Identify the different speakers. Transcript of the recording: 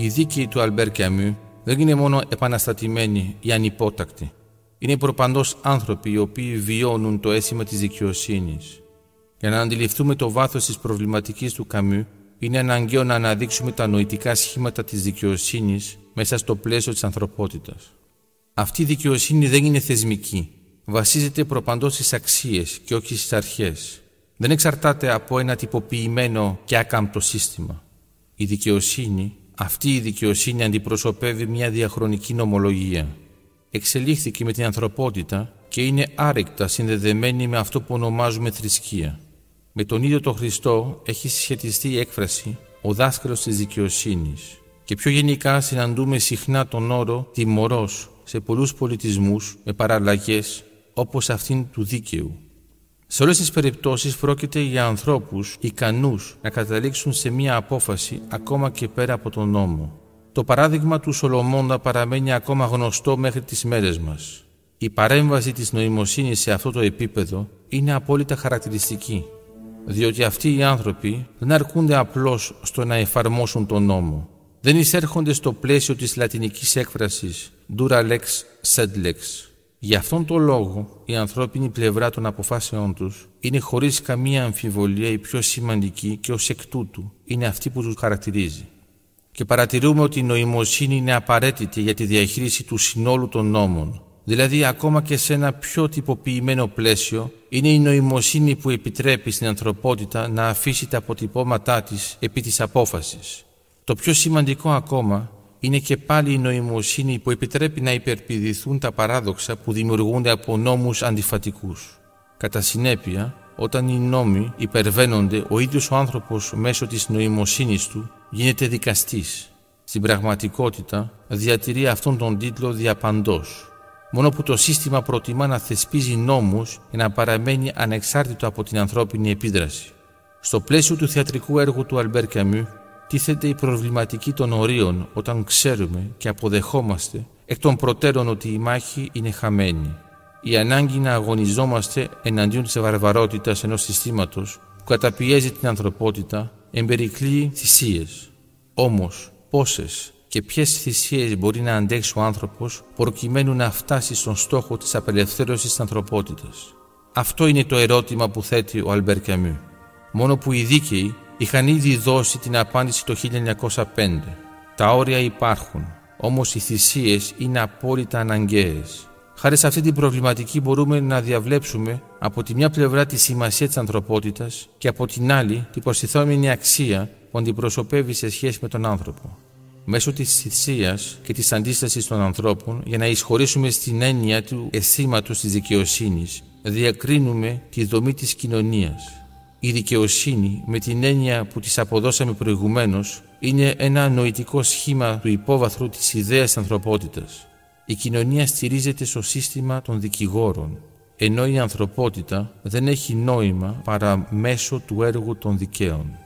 Speaker 1: Οι δίκαιοι του Αλμπέρ Κιαμού δεν είναι μόνο επαναστατημένοι ή ανυπότακτοι. Είναι προπαντός άνθρωποι οι οποίοι βιώνουν το αίσθημα της δικαιοσύνης. Για να αντιληφθούμε το βάθος της προβληματικής του Καμού, είναι αναγκαίο να αναδείξουμε τα νοητικά σχήματα της δικαιοσύνης μέσα στο πλαίσιο της ανθρωπότητας. Αυτή η δικαιοσύνη δεν είναι θεσμική. Βασίζεται προπαντός στις αξίες και όχι στις αρχές. Δεν εξαρτάται από ένα τυποποιημένο και άκαμπτο σύστημα. Η δικαιοσύνη, αυτή η δικαιοσύνη αντιπροσωπεύει μια διαχρονική νομολογία. Εξελίχθηκε με την ανθρωπότητα και είναι άρρηκτα συνδεδεμένη με αυτό που ονομάζουμε θρησκεία. Με τον ίδιο τον Χριστό έχει συσχετιστεί η έκφραση «ο δάσκαλος της δικαιοσύνης» και πιο γενικά συναντούμε συχνά τον όρο «τιμωρός» σε πολλούς πολιτισμούς με παραλλαγές όπως αυτήν του δίκαιου. Σε όλες τις περιπτώσεις πρόκειται για ανθρώπους ικανούς να καταλήξουν σε μία απόφαση ακόμα και πέρα από τον νόμο. Το παράδειγμα του Σολομώντα παραμένει ακόμα γνωστό μέχρι τις μέρες μας. Η παρέμβαση της νοημοσύνης σε αυτό το επίπεδο είναι απόλυτα χαρακτηριστική, διότι αυτοί οι άνθρωποι δεν αρκούνται απλώς στο να εφαρμόσουν τον νόμο. Δεν εισέρχονται στο πλαίσιο της λατινικής έκφρασης «dura lex sed lex», Γι' αυτόν τον λόγο η ανθρώπινη πλευρά των αποφάσεών τους είναι χωρίς καμία αμφιβολία η πιο σημαντική και ως εκ τούτου είναι αυτή που τους χαρακτηρίζει. Και παρατηρούμε ότι η νοημοσύνη είναι απαραίτητη για τη διαχείριση του συνόλου των νόμων. Δηλαδή ακόμα και σε ένα πιο τυποποιημένο πλαίσιο είναι η νοημοσύνη που επιτρέπει στην ανθρωπότητα να αφήσει τα αποτυπώματά της επί της απόφασης. Το πιο σημαντικό ακόμα είναι και πάλι η νοημοσύνη που επιτρέπει να υπερπηδηθούν τα παράδοξα που δημιουργούνται από νόμους αντιφατικούς. Κατά συνέπεια, όταν οι νόμοι υπερβαίνονται, ο ίδιος ο άνθρωπος μέσω της νοημοσύνης του γίνεται δικαστής. Στην πραγματικότητα διατηρεί αυτόν τον τίτλο διαπαντός. Μόνο που το σύστημα προτιμά να θεσπίζει νόμους για να παραμένει ανεξάρτητο από την ανθρώπινη επίδραση. Στο πλαίσιο του θεατρικού έργου του Αλμπέρ Καμιού, τίθεται η προβληματική των ορίων όταν ξέρουμε και αποδεχόμαστε εκ των προτέρων ότι η μάχη είναι χαμένη. Η ανάγκη να αγωνιζόμαστε εναντίον της βαρβαρότητας ενός συστήματος που καταπιέζει την ανθρωπότητα εμπερικλεί θυσίες. Όμως πόσες και ποιες θυσίες μπορεί να αντέξει ο άνθρωπος προκειμένου να φτάσει στον στόχο της απελευθέρωσης της ανθρωπότητας; Αυτό είναι το ερώτημα που θέτει ο Αλμπέρ Καμιού. Μόνο που οι δίκαιοι είχαν ήδη δώσει την απάντηση το 1905. Τα όρια υπάρχουν, όμως οι θυσίες είναι απόλυτα αναγκαίες. Χάρη σε αυτή την προβληματική μπορούμε να διαβλέψουμε από τη μια πλευρά τη σημασία της ανθρωπότητας και από την άλλη την προστιθόμενη αξία που αντιπροσωπεύει σε σχέση με τον άνθρωπο. Μέσω της θυσίας και της αντίστασης των ανθρώπων για να εισχωρήσουμε στην έννοια του αισθήματο της δικαιοσύνης διακρίνουμε τη δομή της κοινωνίας η δικαιοσύνη με την έννοια που της αποδώσαμε προηγουμένως είναι ένα νοητικό σχήμα του υπόβαθρου της ιδέας ανθρωπότητας. Η κοινωνία στηρίζεται στο σύστημα των δικηγόρων, ενώ η ανθρωπότητα δεν έχει νόημα παρά μέσω του έργου των δικαίων.